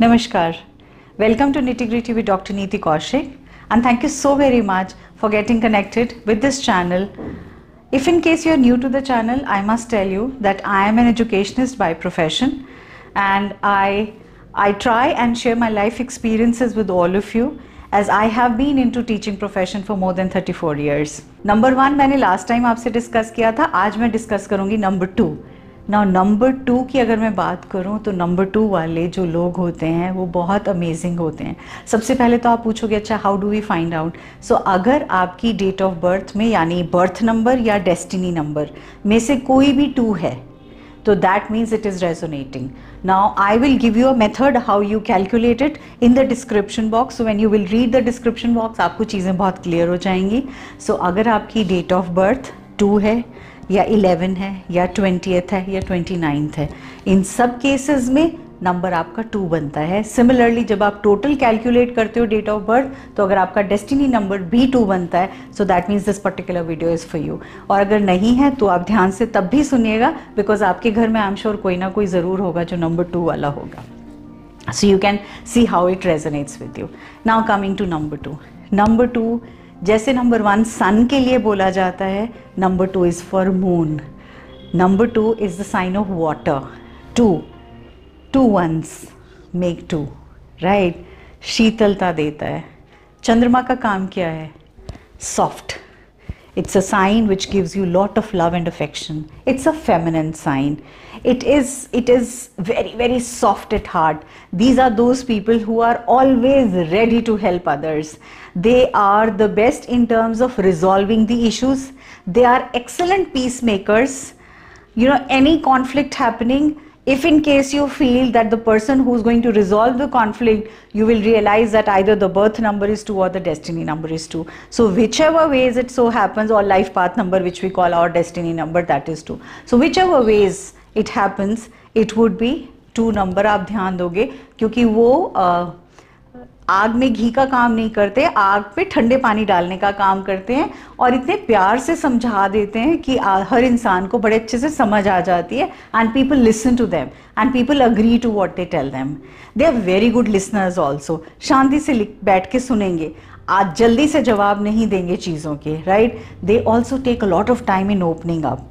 Namaskar. Welcome to Nitty Gritty with Dr. Neeti Kaushik. And thank you so very much for getting connected with this channel. If in case you're new to the channel, I must tell you that I am an educationist by profession and I, I try and share my life experiences with all of you as I have been into teaching profession for more than 34 years. Number one मैंने last time आपसे discuss किया था आज मैं discuss करूँगी number two ना number two की अगर मैं बात करूँ तो नंबर टू वाले जो लोग होते हैं वो बहुत अमेजिंग होते हैं। सबसे पहले तो आप पूछोगे अच्छा how do we find out so अगर आपकी डेट ऑफ़ बर्थ में यानी बर्थ नंबर या डेस्टिनी नंबर में से कोई भी टू है तो that means it is resonating now I will give you a method how you calculate it in the description box when you will read the description box आपको चीज़ें बहुत क्लियर हो जाएँगी। सो so, अगर आपकी डेट ऑफ़ बर्थ टू है या 11 है, या ट्वेंटी है, या ट्वेंटी नाइन्थ है। इन सब केसेस में नंबर आपका टू बनता है। सिमिलरली जब आप टोटल कैलकुलेट करते हो डेट ऑफ़ बर्थ तो अगर आपका डेस्टिनी नंबर भी टू बनता है so that means this particular video is for you और अगर नहीं है तो आप ध्यान से तब भी सुनिएगा बिकॉज़ आपके घर में आई एम श्योर कोई ना कोई ज़रूर होगा जो नंबर टू वाला होगा। So you can see how it resonates with you now coming to number two number two जैसे नंबर वन सन के लिए बोला जाता है number two is for moon number two is the sign of water two two ones make two right शीतलता देता है। चंद्रमा का काम क्या है? Soft It's a sign which gives you lot of love and affection. It's a feminine sign. It is, it is very, very soft at heart. These are those people who are always ready to help others. They are the best in terms of resolving the issues. They are excellent peacemakers. You know, any conflict happening, if in case you feel that the person who's going to resolve the conflict you will realize that either the birth number is 2 or the destiny number is 2 so whichever ways it so happens or life path number which we call our destiny number that is 2 so whichever ways it happens it would be 2 number आप ध्यान दोगे क्योंकि वो आग में घी का काम नहीं करते, आग पे ठंडे पानी डालने का काम करते हैं और इतने प्यार से समझा देते हैं कि हर इंसान को बड़े अच्छे से समझ आ जाती है and people listen to them and people agree to what they tell them they are very good listeners also शांति से बैठ के सुनेंगे। आज जल्दी से जवाब नहीं देंगे चीज़ों के right they also take a lot of time in opening up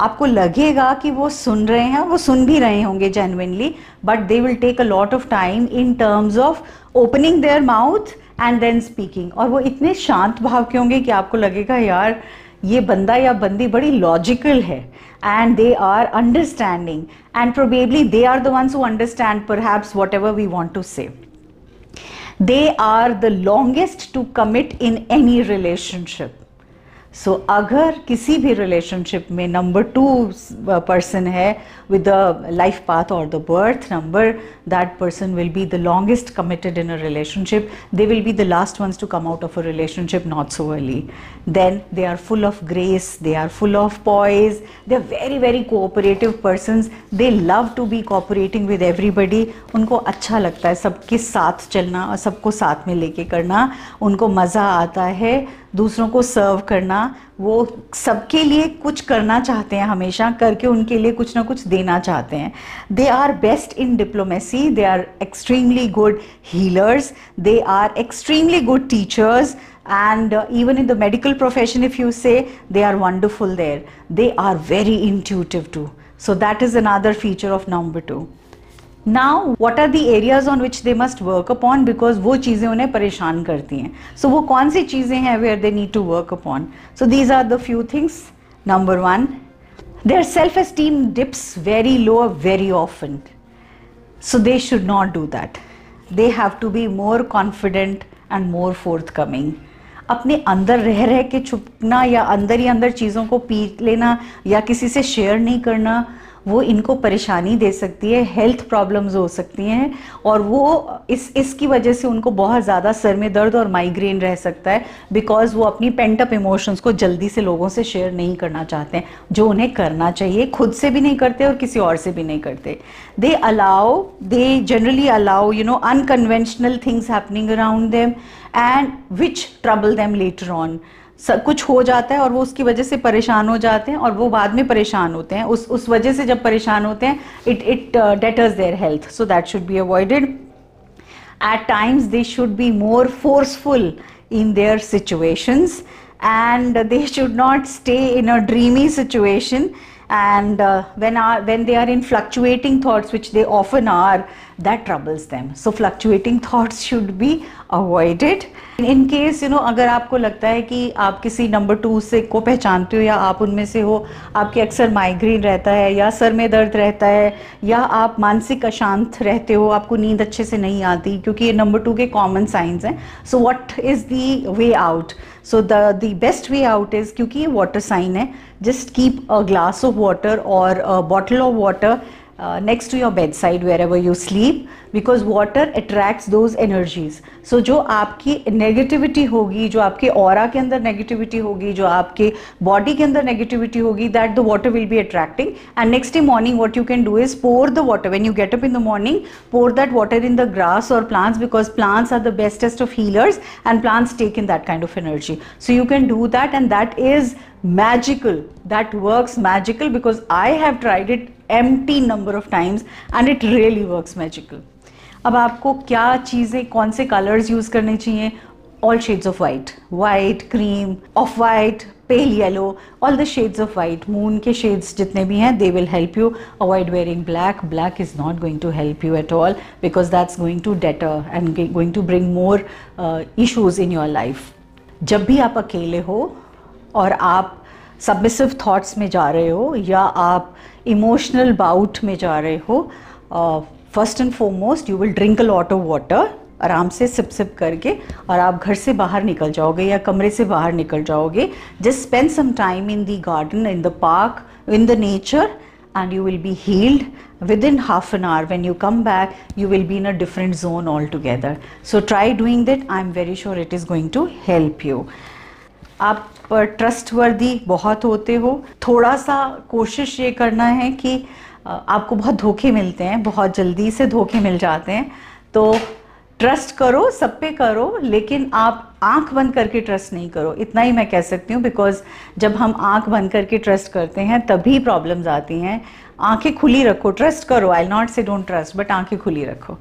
आपको लगेगा कि वो सुन रहे हैं, वो सुन भी रहे होंगे genuinely but they will take a lot of time in terms of opening their mouth and then speaking और वो इतने शांत भाव के होंगे कि आपको लगेगा, यार, ये बंदा या बंदी बड़ी लॉजिकल है and they are understanding and probably they are the ones who understand perhaps whatever we want to say they are the longest to commit in any relationship. So अगर किसी भी रिलेशनशिप में नंबर टू पर्सन है with the life path और the birth number that person will be the longest committed in a relationship they will be the last ones to come out of a relationship not so early then they are full of grace they are full of poise they are very very cooperative person they love to be cooperating with everybody उनको अच्छा लगता है सबके साथ चलना और सबको साथ में लेके करना. उनको मज़ा आता है. दूसरों को सर्व करना, वो सबके लिए कुछ करना चाहते हैं हमेशा, करके उनके लिए कुछ ना कुछ देना चाहते हैं। They are best in diplomacy they are extremely good healers they are extremely good teachers and even in the medical profession if you say they are wonderful there they are very intuitive too so that is another feature of number two now what are the areas on which they must work upon because वो चीज़ें उन्हें परेशान करती हैं। सो so, वो कौन सी चीज़ें हैं where they need to work upon so these are the few things number one their self esteem dips very low very often so they should not do that they have to be more confident and more forthcoming अपने अंदर रह रह के छुपना या अंदर ही अंदर चीज़ों को पी लेना या किसी से शेयर नहीं करना वो इनको परेशानी दे सकती है हेल्थ प्रॉब्लम्स हो सकती हैं और वो इस, इसकी वजह से उनको बहुत ज़्यादा सर में दर्द और माइग्रेन रह सकता है बिकॉज़ वो अपनी पेंटअप इमोशंस को जल्दी से लोगों से शेयर नहीं करना चाहते हैं। जो उन्हें करना चाहिए, खुद से भी नहीं करते और किसी और से भी नहीं करते। They allow they generally allow you know unconventional things happening around them and which trouble them later on कुछ हो जाता है और वो उसकी वजह से परेशान हो जाते हैं और वो बाद में परेशान होते हैं। उस उस वजह से जब परेशान होते हैं it it deters their health so that should be avoided at times they should be more forceful in their situations and they should not stay in a dreamy situation and when are when they are in fluctuating thoughts which they often are that troubles them so fluctuating thoughts should be avoided in case you know अगर आपको लगता है कि आप किसी number two से को पहचानते हो या आप उनमें से हो, आपके अक्सर माइग्रेन रहता है या सर में दर्द रहता है या आप मानसिक अशांत रहते हो, आपको नींद अच्छे से नहीं आती क्योंकि ये नंबर टू के कॉमन साइंस हैं। So what is the way out so the the best way out is क्योंकि ये वाटर साइन है just keep a glass of water और bottle of water next to your bed side wherever you sleep because water attracts those energies so जो आपकी negativity होगी जो आपके और के अंदर नेगेटिविटी होगी जो आपके बॉडी के अंदर नेगेटिविटी होगी that the water will be attracting and next day morning what you can do is pour the water when you get up in the morning pour that water in the grass और plants because plants are the bestest of healers and plants take in that kind of energy so you can do that and that is magical that works magical because i have tried it empty number of times and it really works magical अब आपको क्या चीज़ें, कौन से colours use करने चाहिए? All shades of white white cream off white pale yellow all the shades of white moon के shades जितने भी हैं they will help you avoid wearing black black is not going to help you at all because that's going to deter and going to bring more issues in your life जब भी आप अकेले हो और आप सबमिसिव थॉट्स में जा रहे हो या आप इमोशनल बाउट में जा रहे हो first and foremost you will drink a lot of water आराम से सिप सिप करके, और आप घर से बाहर निकल जाओगे या कमरे से बाहर निकल जाओगे। Just spend some time in the garden in the park in the nature and you will be healed within half an hour. When you come back, you will be in a different zone altogether. So try doing that. I'm very sure it is going to help you. आप trustworthy बहुत होते हो। थोड़ा सा कोशिश ये करना है कि आपको बहुत धोखे मिलते हैं, बहुत जल्दी से धोखे मिल जाते हैं। तो ट्रस्ट करो, सब पे करो, लेकिन आप आँख बंद करके ट्रस्ट नहीं करो। इतना ही मैं कह सकती हूँ बिकॉज़ जब हम आँख बंद करके ट्रस्ट करते हैं, तभी प्रॉब्लम्स आती हैं। आँखें खुली रखो ट्रस्ट करो। I not say don't trust but आँखें खुली रखो।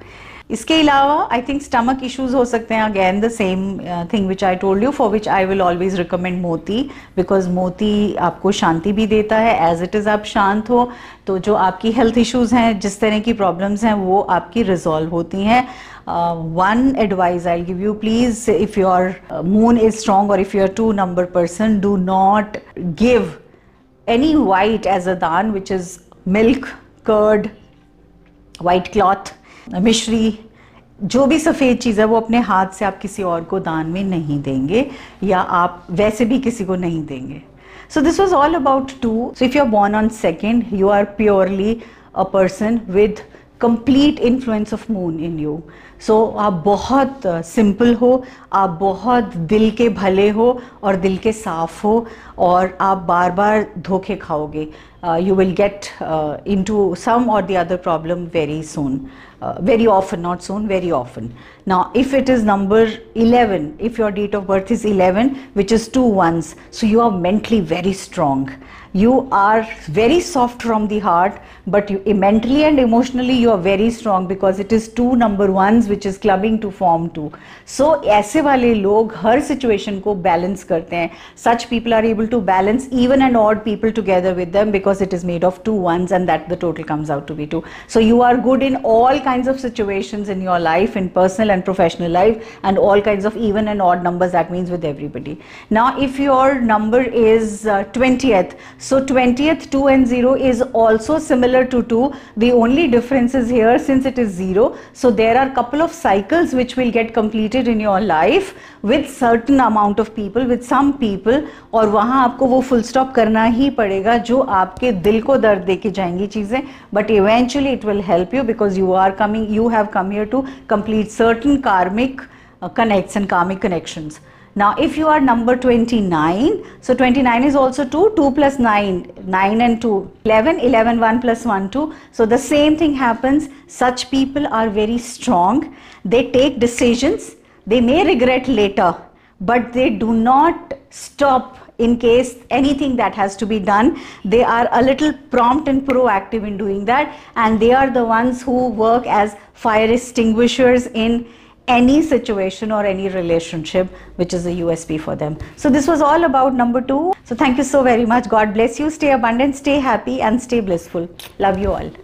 इसके अलावा आई थिंक स्टमक इश्यूज़ हो सकते हैं। Again the same thing which I told you for which I will always recommend moti because मोती आपको शांति भी देता है। एज इट इज़ आप शांत हो तो जो आपकी हेल्थ इश्यूज़ हैं, जिस तरह की प्रॉब्लम्स हैं, वो आपकी रिजॉल्व होती हैं। One advice I give you please if your moon is strong और if you are two number person do not give any white as a daan which is milk curd white cloth mishri जो भी सफ़ेद चीज़ है वो अपने हाथ से आप किसी और को दान में नहीं देंगे या आप वैसे भी किसी को नहीं देंगे। So this was all about two so if you are born on second you are purely a person with complete influence of moon in you so आप बहुत सिंपल uh, हो आप बहुत दिल के भले हो और दिल के साफ़ हो और आप बार बार धोखे खाओगे। Uh, you will get uh, into some or the other problem very soon, uh, very often, not soon, very often. Now, if it is number 11, if your date of birth is 11, which is two ones, so you are mentally very strong. You are very soft from the heart but you mentally and emotionally you are very strong because it is two number ones which is clubbing to form two. So aise wale log her situation ko balance karte hain such people are able to balance even and odd people together with them because it is made of two ones and that the total comes out to be two so you are good in all kinds of situations in your life in personal and professional life and all kinds of even and odd numbers that means with everybody now if your number is uh, 20th so 20th 2 and 0 is also similar to 2. The only difference is here since it is 0. So there are couple of cycles which will get completed in your life with certain amount of people, with some people और वहाँ आपको वो full stop करना ही पड़ेगा जो आपके दिल को दर्द दे के जाएँगी चीज़ें eventually it will help you because you are coming, you have come here to complete certain karmic uh, connects and karmic connections. Now, if you are number 29, so 29 is also 2, 2 plus 9, 9 and 2, 11, 11, 1 plus 1, 2. So, the same thing happens. Such people are very strong. They take decisions. They may regret later, but they do not stop in case anything that has to be done. They are a little prompt and proactive in doing that. And they are the ones who work as fire extinguishers in any situation or any relationship, which is a USP for them. So, this was all about number two. So, thank you so very much. God bless you. Stay abundant, stay happy, and stay blissful. Love you all.